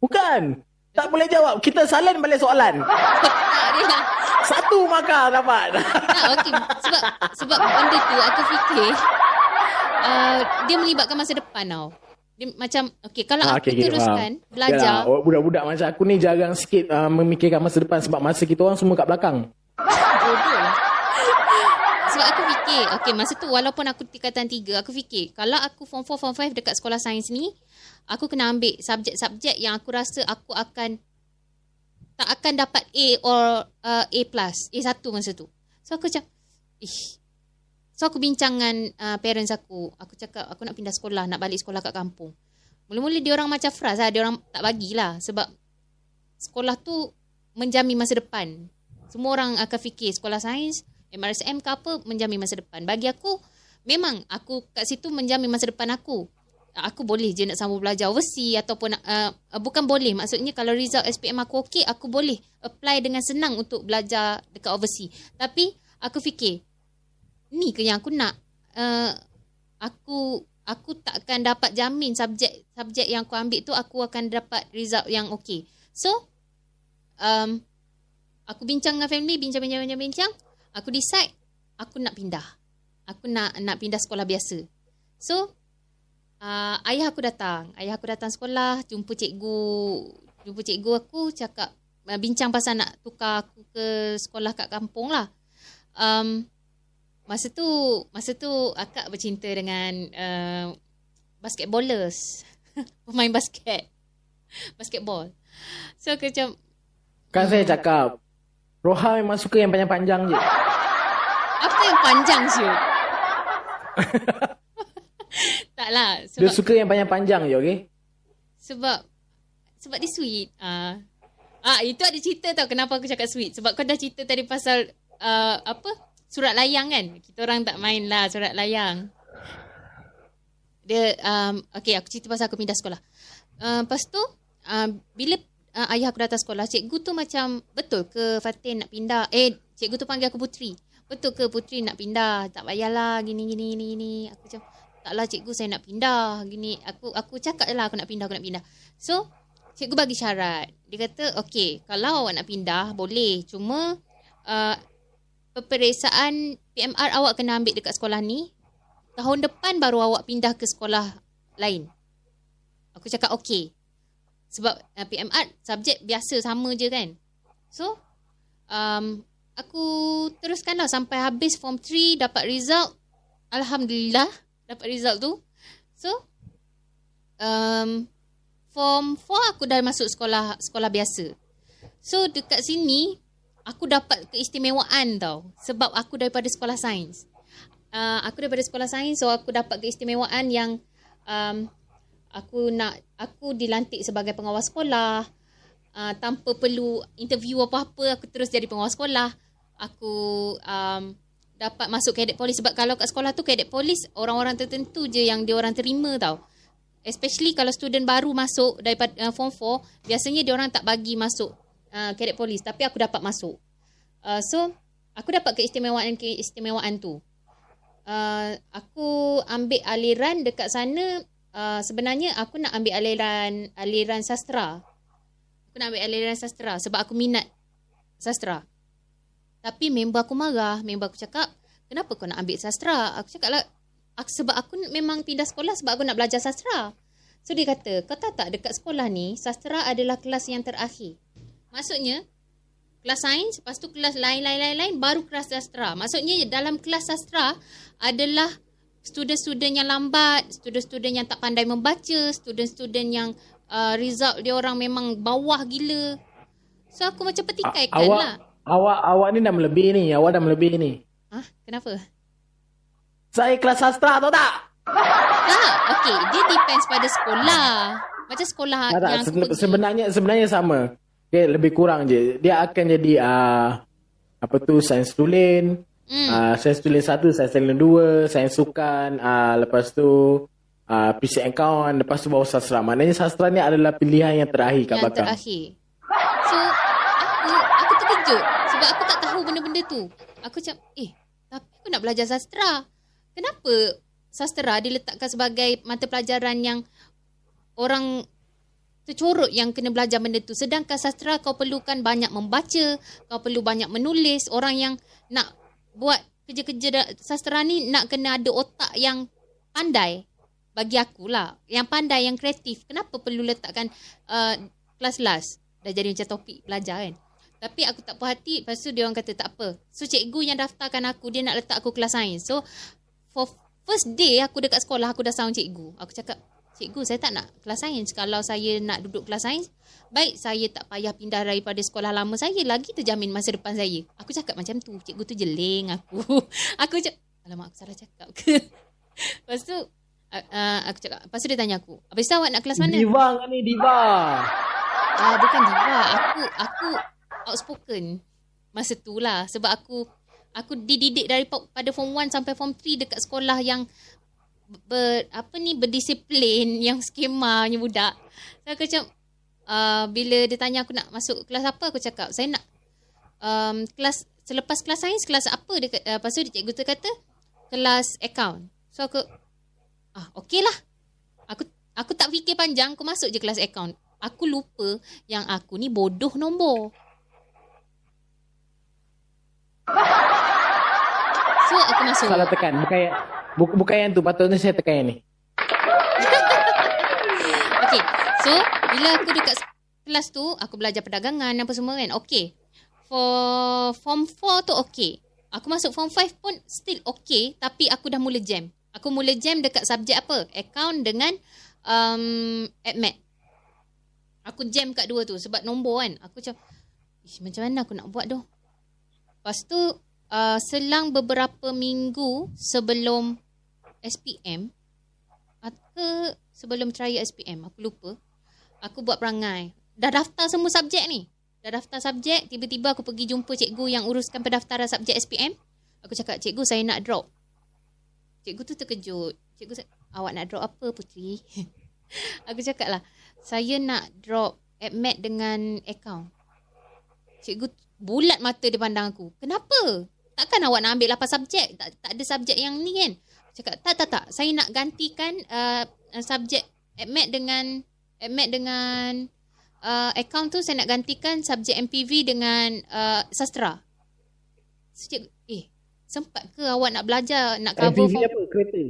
Bukan. Tak boleh jawab. Kita salin balik soalan. Satu markah dapat. Tak, okey. Sebab sebab benda tu aku fikir uh, dia melibatkan masa depan tau. Dia macam okey kalau Ah, aku okey, okey, teruskan faham. belajar Yalah, orang budak-budak macam aku ni jarang sikit uh, memikirkan masa depan sebab masa kita orang semua kat belakang. bodoh. Sebab aku fikir, okey masa tu walaupun aku tingkatan 3, aku fikir kalau aku form 4, form 5 dekat sekolah sains ni, aku kena ambil subjek-subjek yang aku rasa aku akan tak akan dapat A or uh, A plus, A1 masa tu. So aku macam, ish. So aku bincang dengan uh, parents aku. Aku cakap aku nak pindah sekolah, nak balik sekolah kat kampung. Mula-mula dia orang macam frust lah. Dia orang tak bagilah. Sebab sekolah tu menjamin masa depan. Semua orang akan fikir sekolah sains, MRSM ke apa, menjamin masa depan. Bagi aku, memang aku kat situ menjamin masa depan aku. Aku boleh je nak sambung belajar overseas ataupun uh, uh, bukan boleh. Maksudnya kalau result SPM aku okey, aku boleh apply dengan senang untuk belajar dekat overseas. Tapi aku fikir, ni ke yang aku nak? Uh, aku aku tak akan dapat jamin subjek subjek yang aku ambil tu aku akan dapat result yang okey. So, um, aku bincang dengan family, bincang bincang bincang bincang, aku decide aku nak pindah. Aku nak nak pindah sekolah biasa. So, uh, ayah aku datang. Ayah aku datang sekolah, jumpa cikgu, jumpa cikgu aku cakap uh, bincang pasal nak tukar aku ke sekolah kat kampung lah. Um, masa tu masa tu akak bercinta dengan uh, basketballers. Pemain basket. Basketball. So aku macam Kan saya cakap Roha memang suka yang panjang-panjang je apa yang panjang siul? tak lah. Dia Sebab suka yang panjang-panjang je okay Sebab sebab dia sweet. Ah, ah itu ada cerita tau kenapa aku cakap sweet. Sebab kau dah cerita tadi pasal uh, apa? Surat layang kan? Kita orang tak main lah surat layang. Dia um, okay aku cerita pasal aku pindah sekolah. Uh, lepas tu uh, bila uh, ayah aku datang sekolah, cikgu tu macam betul ke Fatin nak pindah? Eh, cikgu tu panggil aku Putri. Betul ke Putri nak pindah? Tak payahlah gini gini gini gini. Aku macam taklah cikgu saya nak pindah gini. Aku aku cakap lah aku nak pindah, aku nak pindah. So, cikgu bagi syarat. Dia kata, okey, kalau awak nak pindah, boleh. Cuma, uh, peperiksaan PMR awak kena ambil dekat sekolah ni. Tahun depan baru awak pindah ke sekolah lain. Aku cakap, okey. Sebab uh, PMR, subjek biasa sama je kan. So, um, aku teruskan lah sampai habis form 3, dapat result. Alhamdulillah, dapat result tu. So, um, form 4 aku dah masuk sekolah sekolah biasa. So dekat sini aku dapat keistimewaan tau sebab aku daripada sekolah sains. Uh, aku daripada sekolah sains so aku dapat keistimewaan yang um, aku nak aku dilantik sebagai pengawas sekolah uh, tanpa perlu interview apa-apa aku terus jadi pengawas sekolah. Aku um, dapat masuk cadet polis sebab kalau kat sekolah tu cadet polis orang-orang tertentu je yang dia orang terima tau. Especially kalau student baru masuk daripada uh, form 4, biasanya dia orang tak bagi masuk uh, cadet polis tapi aku dapat masuk. Uh, so aku dapat keistimewaan keistimewaan tu. Uh, aku ambil aliran dekat sana uh, sebenarnya aku nak ambil aliran aliran sastra. Aku nak ambil aliran sastra sebab aku minat sastra. Tapi member aku marah, member aku cakap, "Kenapa kau nak ambil sastra?" Aku cakap lah, aku, sebab aku memang pindah sekolah sebab aku nak belajar sastra. So dia kata, kau tahu tak dekat sekolah ni, sastra adalah kelas yang terakhir. Maksudnya, kelas sains, lepas tu kelas lain-lain-lain, baru kelas sastra. Maksudnya dalam kelas sastra adalah student-student yang lambat, student-student yang tak pandai membaca, student-student yang uh, result dia orang memang bawah gila. So aku macam petikaikan awak, lah. Awak awak ni dah melebih ni Awak dah melebih ni Ah, kenapa? Saya kelas sastra tahu tak? Tak, okey. Dia depends pada sekolah. Macam sekolah Tak, tak. yang aku Se- sebenarnya sebenarnya sama. Okay, lebih kurang je. Dia akan jadi uh, apa tu sains tulen. Hmm. Uh, sains tulen satu, sains tulen dua, sains sukan, uh, lepas tu uh, PC account, lepas tu bawa sastra. Maknanya sastra ni adalah pilihan yang terakhir kat yang belakang. terakhir. So, aku aku terkejut sebab aku tak tahu benda-benda tu. Aku macam, eh, tapi aku nak belajar sastra. Kenapa sastra diletakkan sebagai mata pelajaran yang orang tercorot yang kena belajar benda tu. Sedangkan sastra kau perlukan banyak membaca, kau perlu banyak menulis. Orang yang nak buat kerja-kerja sastra ni nak kena ada otak yang pandai. Bagi aku lah. Yang pandai, yang kreatif. Kenapa perlu letakkan uh, kelas last? Dah jadi macam topik belajar kan. Tapi aku tak puas hati. Lepas tu dia orang kata tak apa. So cikgu yang daftarkan aku, dia nak letak aku kelas sains. So for first day aku dekat sekolah, aku dah sound cikgu. Aku cakap, cikgu saya tak nak kelas sains. Kalau saya nak duduk kelas sains, baik saya tak payah pindah daripada sekolah lama saya. Lagi terjamin masa depan saya. Aku cakap macam tu. Cikgu tu jeling aku. aku cakap, alamak aku salah cakap ke? Lepas tu, uh, uh, aku cakap, lepas tu dia tanya aku, habis tu awak nak kelas mana? Diva kan ni, diva. Ah, bukan diva. Aku aku outspoken masa tu lah. Sebab aku aku dididik dari pa- pada form 1 sampai form 3 dekat sekolah yang ber, apa ni berdisiplin yang skemanya budak. So aku macam uh, bila dia tanya aku nak masuk kelas apa aku cakap saya nak um, kelas selepas kelas sains kelas apa dia uh, tu dia cikgu tu kata kelas account. So aku ah okey lah. Aku aku tak fikir panjang aku masuk je kelas account. Aku lupa yang aku ni bodoh nombor. So aku masuk. Salah tekan. Bukan yang, bu- bukan yang tu. Patutnya saya tekan yang ni. Okay. So bila aku dekat kelas tu aku belajar perdagangan apa semua kan. Okay. For form 4 tu okay. Aku masuk form 5 pun still okay. Tapi aku dah mula jam. Aku mula jam dekat subjek apa? Account dengan um, AdMed. Aku jam kat dua tu sebab nombor kan. Aku macam, Ish, macam mana aku nak buat tu? Lepas tu, uh, selang beberapa minggu sebelum SPM, atau sebelum trial SPM, aku lupa. Aku buat perangai. Dah daftar semua subjek ni. Dah daftar subjek, tiba-tiba aku pergi jumpa cikgu yang uruskan pendaftaran subjek SPM. Aku cakap, cikgu saya nak drop. Cikgu tu terkejut. Cikgu awak nak drop apa puteri? aku cakap lah, saya nak drop AdMed dengan account. Cikgu bulat mata dia pandang aku. Kenapa? Takkan awak nak ambil 8 subjek? Tak, tak ada subjek yang ni kan? Cakap, tak, tak, tak. Saya nak gantikan uh, subjek AdMed dengan AdMed dengan uh, account tu saya nak gantikan subjek MPV dengan uh, sastra. So, cikgu, eh, sempat ke awak nak belajar, nak cover MPV form apa? Kereta?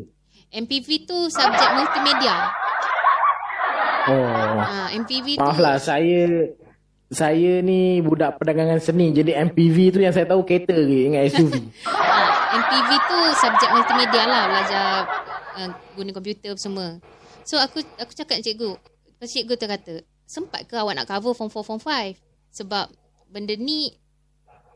MPV tu subjek multimedia. Oh. Ha, MPV tu Maaf lah, saya saya ni budak perdagangan seni. Jadi MPV tu yang saya tahu kereta ke dengan SUV. MPV tu subjek multimedia lah belajar uh, guna komputer semua. So aku aku cakap cikgu, lepas cikgu tu kata, sempat ke awak nak cover form 4 form 5? Sebab benda ni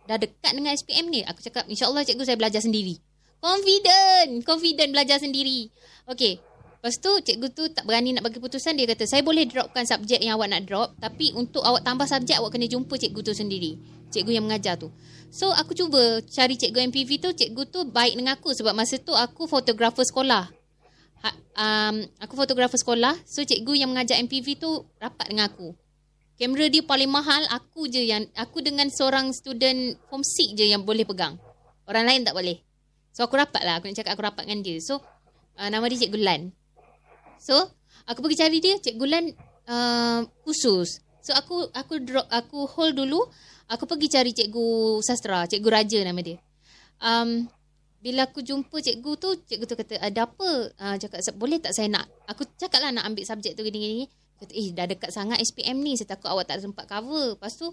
dah dekat dengan SPM ni. Aku cakap, insyaAllah cikgu saya belajar sendiri. Confident! Confident belajar sendiri. Okay. Lepas tu cikgu tu tak berani nak bagi putusan. Dia kata, saya boleh dropkan subjek yang awak nak drop. Tapi untuk awak tambah subjek, awak kena jumpa cikgu tu sendiri. Cikgu yang mengajar tu. So aku cuba cari cikgu MPV tu. Cikgu tu baik dengan aku. Sebab masa tu aku fotografer sekolah. Ha, um, aku fotografer sekolah. So cikgu yang mengajar MPV tu rapat dengan aku. Kamera dia paling mahal. Aku je yang, aku dengan seorang student form 6 je yang boleh pegang. Orang lain tak boleh. So aku rapat lah. Aku nak cakap aku rapat dengan dia. So uh, nama dia Cikgu Lan. So aku pergi cari dia. Cikgu Lan uh, khusus. So aku aku drop aku hold dulu. Aku pergi cari cikgu sastra, cikgu Raja nama dia. Um, bila aku jumpa cikgu tu, cikgu tu kata, ada apa? Uh, cakap, boleh tak saya nak? Aku cakap lah nak ambil subjek tu gini-gini. Kata, eh dah dekat sangat SPM ni. Saya takut awak tak sempat cover. Lepas tu,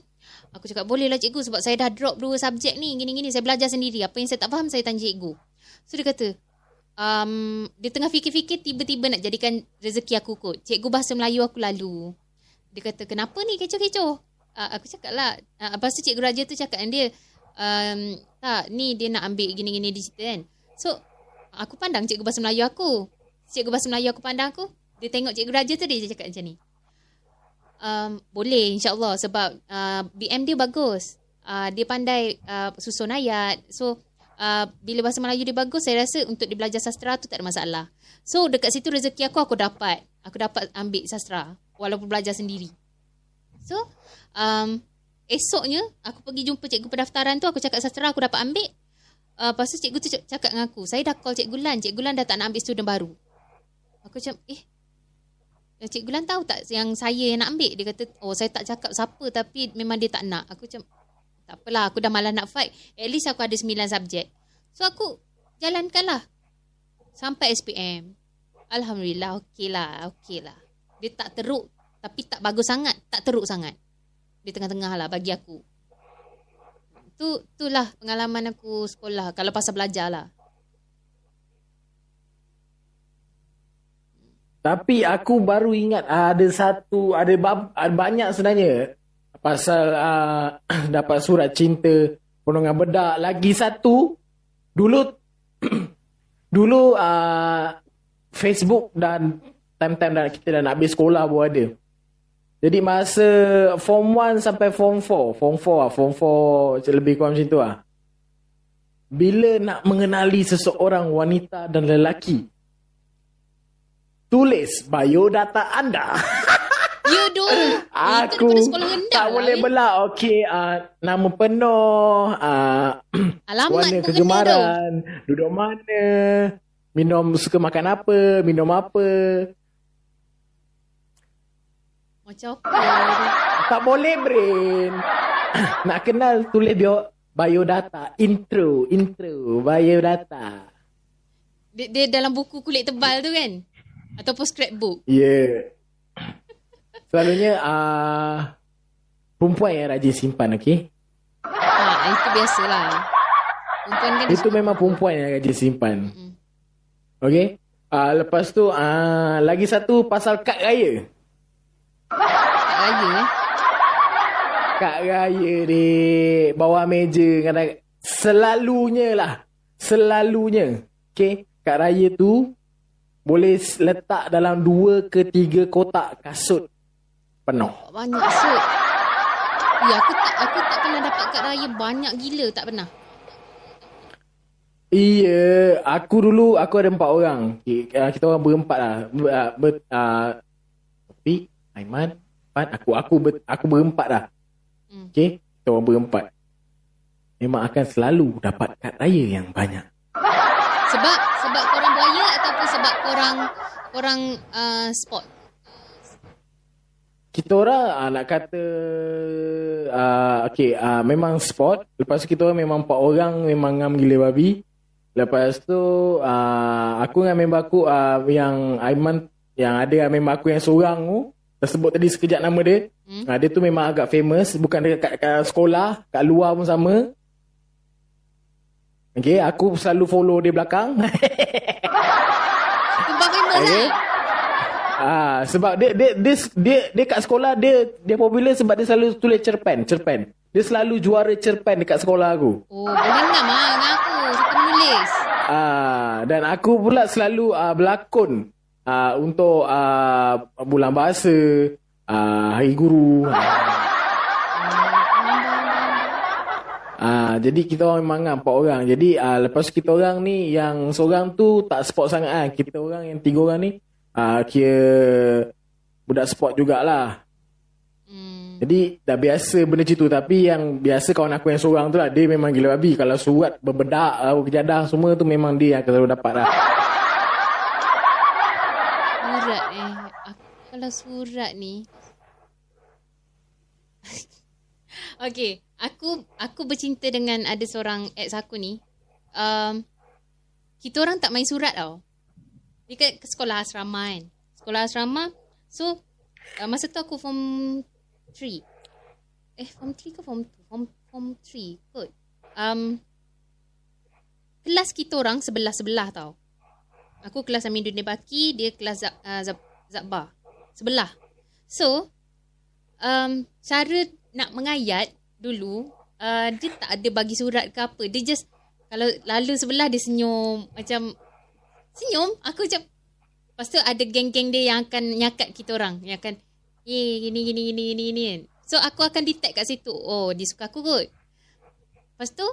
aku cakap, boleh lah cikgu sebab saya dah drop dua subjek ni. Gini-gini, saya belajar sendiri. Apa yang saya tak faham, saya tanya cikgu. So dia kata, um, dia tengah fikir-fikir tiba-tiba nak jadikan rezeki aku kot. Cikgu bahasa Melayu aku lalu. Dia kata, kenapa ni kecoh-kecoh? Uh, aku cakap lah. Uh, lepas tu cikgu Raja tu cakap dengan dia, um, tak, ni dia nak ambil gini-gini di situ kan. So, aku pandang cikgu bahasa Melayu aku. Cikgu bahasa Melayu aku pandang aku. Dia tengok cikgu Raja tu, dia cakap macam ni. Um, boleh insyaAllah sebab uh, BM dia bagus. Uh, dia pandai uh, susun ayat. So, uh, bila bahasa Melayu dia bagus, saya rasa untuk dia belajar sastra tu tak ada masalah. So, dekat situ rezeki aku, aku dapat. Aku dapat ambil sastra. Walaupun belajar sendiri. So, um, esoknya aku pergi jumpa cikgu pendaftaran tu. Aku cakap sastra aku dapat ambil. Uh, lepas tu cikgu tu cakap dengan aku. Saya dah call cikgu Lan. Cikgu Lan dah tak nak ambil student baru. Aku macam, eh, Cikgu Lan tahu tak yang saya yang nak ambil? Dia kata, oh saya tak cakap siapa tapi memang dia tak nak. Aku macam, tak apalah aku dah malas nak fight. At least aku ada 9 subjek. So aku jalankanlah. Sampai SPM. Alhamdulillah, okey lah, okey lah. Dia tak teruk tapi tak bagus sangat. Tak teruk sangat. Di tengah-tengah lah bagi aku. Tu, itulah pengalaman aku sekolah. Kalau pasal belajar lah. Tapi aku baru ingat ada satu ada, ada banyak sebenarnya pasal uh, dapat surat cinta golongan bedak lagi satu dulu dulu uh, Facebook dan time-time dah kita dah nak habis sekolah pun ada. Jadi masa form 1 sampai form 4, form 4 lah, form 4 lebih kurang macam tu lah. Bila nak mengenali seseorang wanita dan lelaki, tulis biodata anda. You do. Aku rendah tak lah, boleh weh. belah. Okey, uh, nama penuh, uh, Alamat warna kegemaran, duduk mana, minum suka makan apa, minum apa. Macam apa? Tak boleh, Brain. Nak kenal, tulis bio, biodata. Intro, intro, biodata. Dia, dia dalam buku kulit tebal tu kan? Ataupun scrapbook. Ya. Yeah. Selalunya uh, perempuan yang rajin simpan, okey? Ha, itu biasalah. Perempuan kan Itu memang perempuan yang rajin simpan. Mm. Okey? Ah lepas tu ah lagi satu pasal kad raya. tak raya eh. Kad raya di bawah meja kadang selalunya lah. Selalunya. Okey, kad raya tu boleh letak dalam dua ke tiga kotak kasut penuh. Banyak suit. Ya, aku tak aku tak pernah dapat kad raya banyak gila, tak pernah. Iya, aku dulu aku ada empat orang. Uh, kita orang berempat lah. Ber, uh, ber, uh, Taufik, Aiman, Pan, aku aku ber, aku berempat lah. Hmm. Okay, kita orang berempat. Memang akan selalu dapat kad raya yang banyak. Sebab sebab korang buaya ataupun sebab korang korang uh, sport. Kita orang uh, nak kata uh, okay, uh, memang sport. Lepas tu kita orang memang empat orang memang ngam gila babi. Lepas tu uh, aku dengan member aku uh, yang Aiman yang ada member aku yang seorang tu tersebut tadi sekejap nama dia. Hmm? Uh, dia tu memang agak famous bukan dekat kat, kat sekolah, kat luar pun sama. Okay, aku selalu follow dia belakang. Tumpah famous Okay. lah. Ah, sebab dia dia dia dia, dia kat sekolah dia dia popular sebab dia selalu tulis cerpen, cerpen. Dia selalu juara cerpen dekat sekolah aku. Oh, boleh ngam lah dengan aku. Suka menulis. Ah, dan aku pula selalu ah, berlakon ah, untuk ah, bulan bahasa, ah, hari guru. Ah, jadi kita orang memang empat orang. Jadi ah, lepas tu kita orang ni yang seorang tu tak sport sangat ah. Kita orang yang tiga orang ni ah, kira budak sport jugalah. Hmm. Jadi dah biasa benda macam tu Tapi yang biasa kawan aku yang seorang tu lah Dia memang gila babi Kalau surat berbedak uh, Kejadah semua tu Memang dia yang selalu dapat lah Surat eh. Aku, kalau surat ni. okay. Aku aku bercinta dengan ada seorang ex aku ni. Um, kita orang tak main surat tau. Dia kat ke sekolah asrama kan. Sekolah asrama. So, uh, masa tu aku form 3. Eh, form 3 ke form 2? Form, form 3 kot. Um, kelas kita orang sebelah-sebelah tau. Aku kelas Amin Dunia Baki, dia kelas Zab, uh, Zab, Zabbar. Sebelah. So, um, cara nak mengayat dulu, uh, dia tak ada bagi surat ke apa. Dia just, kalau lalu sebelah dia senyum. Macam, senyum. Aku macam, lepas tu ada geng-geng dia yang akan nyakat kita orang. Yang akan, eh, gini, gini, gini, gini, gini. So, aku akan detect kat situ. Oh, dia suka aku kot. Lepas tu,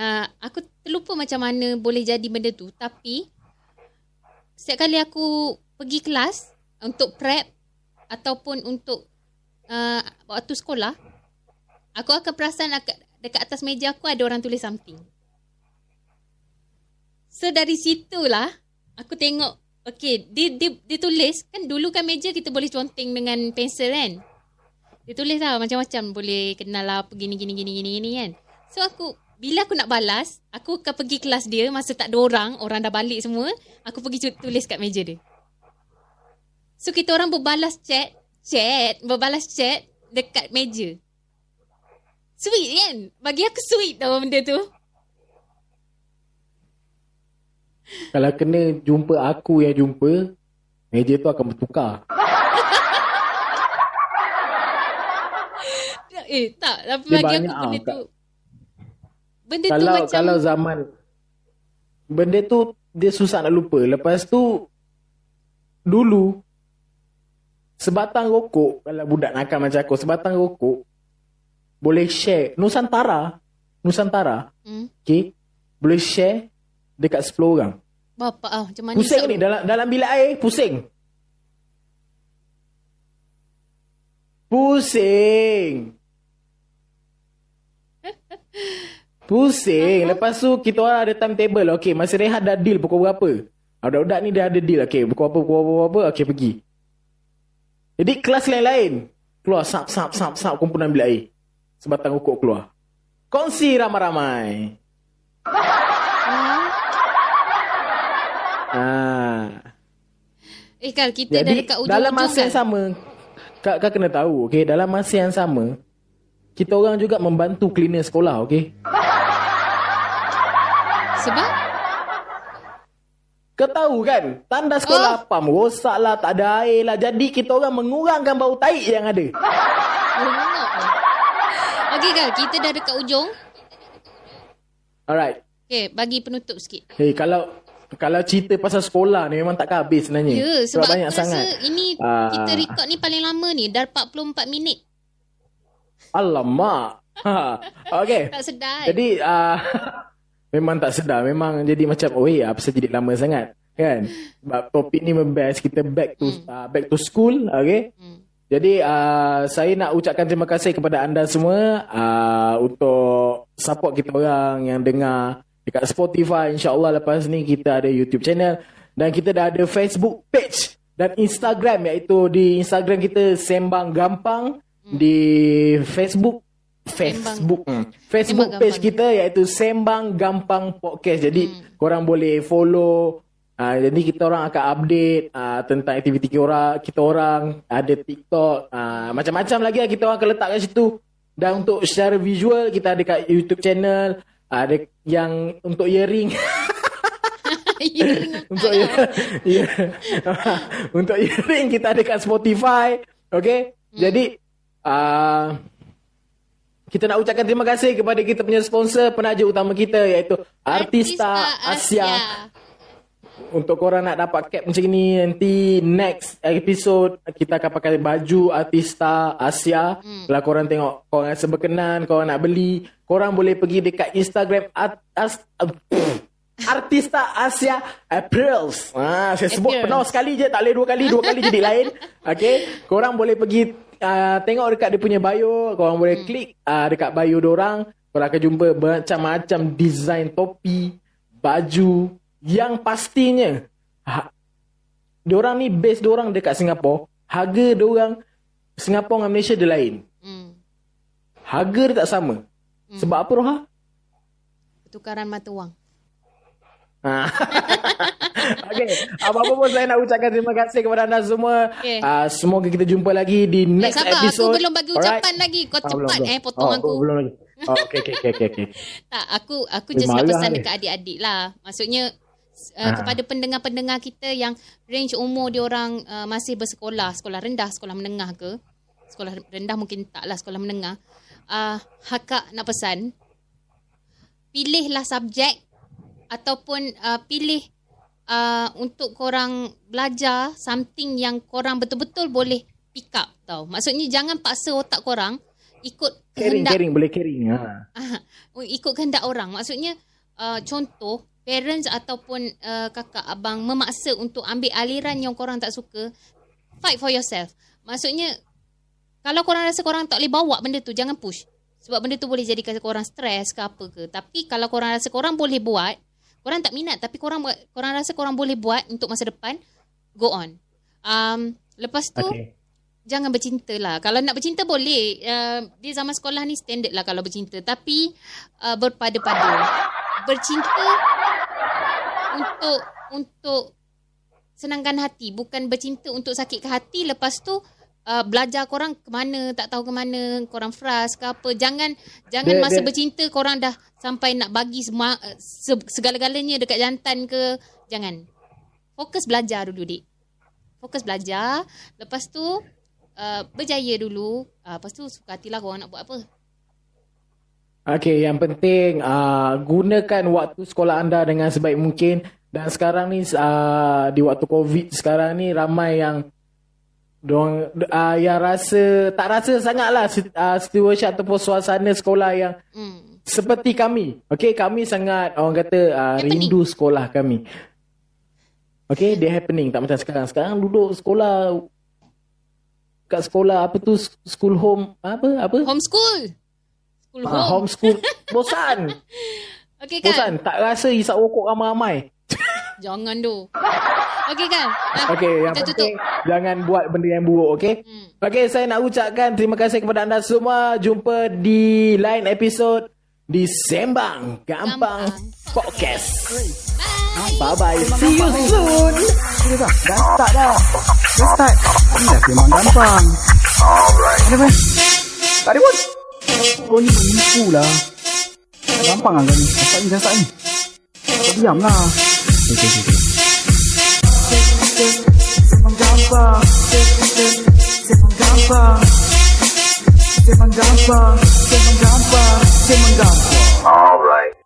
uh, aku terlupa macam mana boleh jadi benda tu. Tapi, setiap kali aku pergi kelas untuk prep ataupun untuk uh, waktu sekolah, aku akan perasan dekat atas meja aku ada orang tulis something. So dari situlah aku tengok okay dia dia dia tulis kan dulu kan meja kita boleh conteng dengan pensel kan. Dia tulis lah macam-macam boleh kenal lah apa gini gini gini gini gini kan. So aku bila aku nak balas, aku akan pergi kelas dia masa tak ada orang, orang dah balik semua, aku pergi tulis kat meja dia. So kita orang berbalas chat, chat, berbalas chat dekat meja. Sweet kan? Bagi aku sweet tau benda tu. Kalau kena jumpa aku yang jumpa Meja tu akan bertukar. Eh tak, tapi bagi aku benda tau, tu. Benda tu Kalau macam kalau zaman Benda tu Dia susah nak lupa. Lepas tu Dulu Sebatang rokok Kalau budak nakal macam aku Sebatang rokok Boleh share. Nusantara. Nusantara. Hmm, Okay Boleh share Dekat 10 orang Bapak ah, macam mana Pusing ni dalam dalam bilik air pusing. Pusing. Pusing. Lepas tu kita orang ada timetable. Okey, masa rehat dah deal pukul berapa? Ah, Budak-budak ni dah ada deal. Okey, pukul apa, pukul apa, pukul apa. Okey, pergi. Jadi kelas lain-lain. Keluar sap, sap, sap, sap kumpulan bilik air. Sebatang rokok keluar. Kongsi ramai-ramai. Ah. Eh Kal, kita dah Jadi dekat ujung-ujung dalam masa kan? yang sama kau, kau kena tahu, okay, dalam masa yang sama, kita orang juga membantu cleaner sekolah, okay? Sebab? Kau tahu kan, tanda sekolah oh. pam rosak lah, tak ada air lah. Jadi kita orang mengurangkan bau taik yang ada. Okey kan, kita dah dekat ujung. Alright. Okay, bagi penutup sikit. Hey, kalau kalau cerita pasal sekolah ni memang tak habis sebenarnya. Ya, sebab, sebab banyak rasa sangat. ini Ah. kita record ni paling lama ni. Dah 44 minit. Alamak. Ha. Okay. Tak sedar. Jadi uh, memang tak sedar. Memang jadi macam oh ya, apa saja jadi lama sangat. Kan? Sebab topik ni membest kita back to uh, back to school, okay? Hmm. Jadi uh, saya nak ucapkan terima kasih kepada anda semua uh, untuk support kita orang yang dengar dekat Spotify. InsyaAllah lepas ni kita ada YouTube channel dan kita dah ada Facebook page dan Instagram iaitu di Instagram kita Sembang Gampang di Facebook Facebook hmm. Facebook Sembang page Gampang. kita iaitu Sembang Gampang Podcast. Jadi korang boleh follow Uh, jadi kita orang akan update uh, tentang aktiviti kita orang, kita orang ada TikTok, uh, macam-macam lagi lah kita orang akan letak kat situ. Dan untuk secara visual kita ada kat YouTube channel, ada yang untuk earring. untuk ear, ya. untuk earring kita ada kat Spotify. Okay? Jadi uh, kita nak ucapkan terima kasih kepada kita punya sponsor penaja utama kita iaitu Artista, Asia. Untuk korang nak dapat cap macam ni Nanti next episode Kita akan pakai baju Artista Asia. Hmm. Kalau korang tengok Korang rasa berkenan Korang nak beli Korang boleh pergi dekat Instagram art, as, uh, Artista Asia Aprils ah, Saya sebut Appearance. penuh sekali je Tak boleh dua kali Dua kali jadi lain. Okay Korang boleh pergi uh, Tengok dekat dia punya bio Korang boleh klik uh, Dekat bio dorang Korang akan jumpa Macam-macam design topi Baju Yang pastinya ha, Diorang ni base diorang dekat Singapura Harga diorang Singapura dengan Malaysia dia lain Hmm. Harga dia tak sama Sebab apa Roha? Pertukaran mata wang. Ha. okay. Apa-apa pun saya nak ucapkan terima kasih kepada anda semua. Okay. Uh, semoga kita jumpa lagi di Eh, next sabar. episode. Aku belum bagi ucapan lagi. Kau Ah, cepat belum, belum. eh potong oh, aku. Belum lagi. Oh, okay, okay, okay, okay. Tak, aku aku Eh, just nak pesan ni. dekat adik-adik lah. Maksudnya uh, Ah. kepada pendengar-pendengar kita yang range umur dia orang uh, masih bersekolah, sekolah rendah, sekolah menengah ke. Sekolah rendah mungkin taklah sekolah menengah. Uh, hakak nak pesan pilihlah subjek ataupun uh, pilih uh, untuk korang belajar something yang korang betul-betul boleh pick up tau. Maksudnya jangan paksa otak korang ikut Caring, kehendak caring. Boleh caring. Ha. Oh, ikut kehendak orang. Maksudnya uh, contoh parents ataupun uh, kakak abang memaksa untuk ambil aliran yang korang tak suka, fight for yourself. Maksudnya kalau korang rasa korang tak boleh bawa benda tu, jangan push. Sebab benda tu boleh jadikan korang stres ke apa ke. Tapi kalau korang rasa korang boleh buat, korang tak minat tapi korang buat- korang rasa korang boleh buat untuk masa depan, go on. Um, lepas tu Okay. jangan bercinta lah. Kalau nak bercinta boleh. Uh, di zaman sekolah ni standard lah kalau bercinta. Tapi uh, berpada-pada. Bercinta untuk untuk senangkan hati. Bukan bercinta untuk sakitkan hati. Lepas tu uh, belajar korang ke mana, tak tahu ke mana, korang frust ke apa. Jangan jangan Dia- masa dia- bercinta korang dah sampai nak bagi semua, uh, se- segala-galanya dekat jantan ke. Jangan. Fokus belajar dulu, dik. Fokus belajar. Lepas tu uh, berjaya dulu. Uh, lepas tu suka hatilah korang nak buat apa. Okay, yang penting uh, gunakan waktu sekolah anda dengan sebaik mungkin. Dan sekarang ni uh, di waktu COVID sekarang ni ramai yang Diorang, uh, yang rasa tak rasa sangatlah uh, situasi ataupun suasana sekolah yang Hmm. seperti kami. Okay, kami sangat orang kata uh, rindu sekolah kami. Okay, dia happening tak macam sekarang. Sekarang duduk sekolah kat sekolah apa tu school home apa apa Homeschool. School home. uh, homeschool bosan Okay kan? bosan tak rasa isap rokok ramai-ramai Jangan tu. Okay kan? Ah, Okey, yang kita penting jangan buat benda yang buruk, okey? Hmm. Okey, saya nak ucapkan terima kasih kepada anda semua. Jumpa di lain episod di Sembang Gampang, Gampang Podcast. Bye. Bye-bye. See you soon. Sudah dah. Dah start dah. Dah start. Ni dah memang gampang. Tak ada pun. Kau oh, ni menipu lah. Gampang lah kau ni. Sasak ni sasak ni. Kau diam lah. Okay okay okay Alright.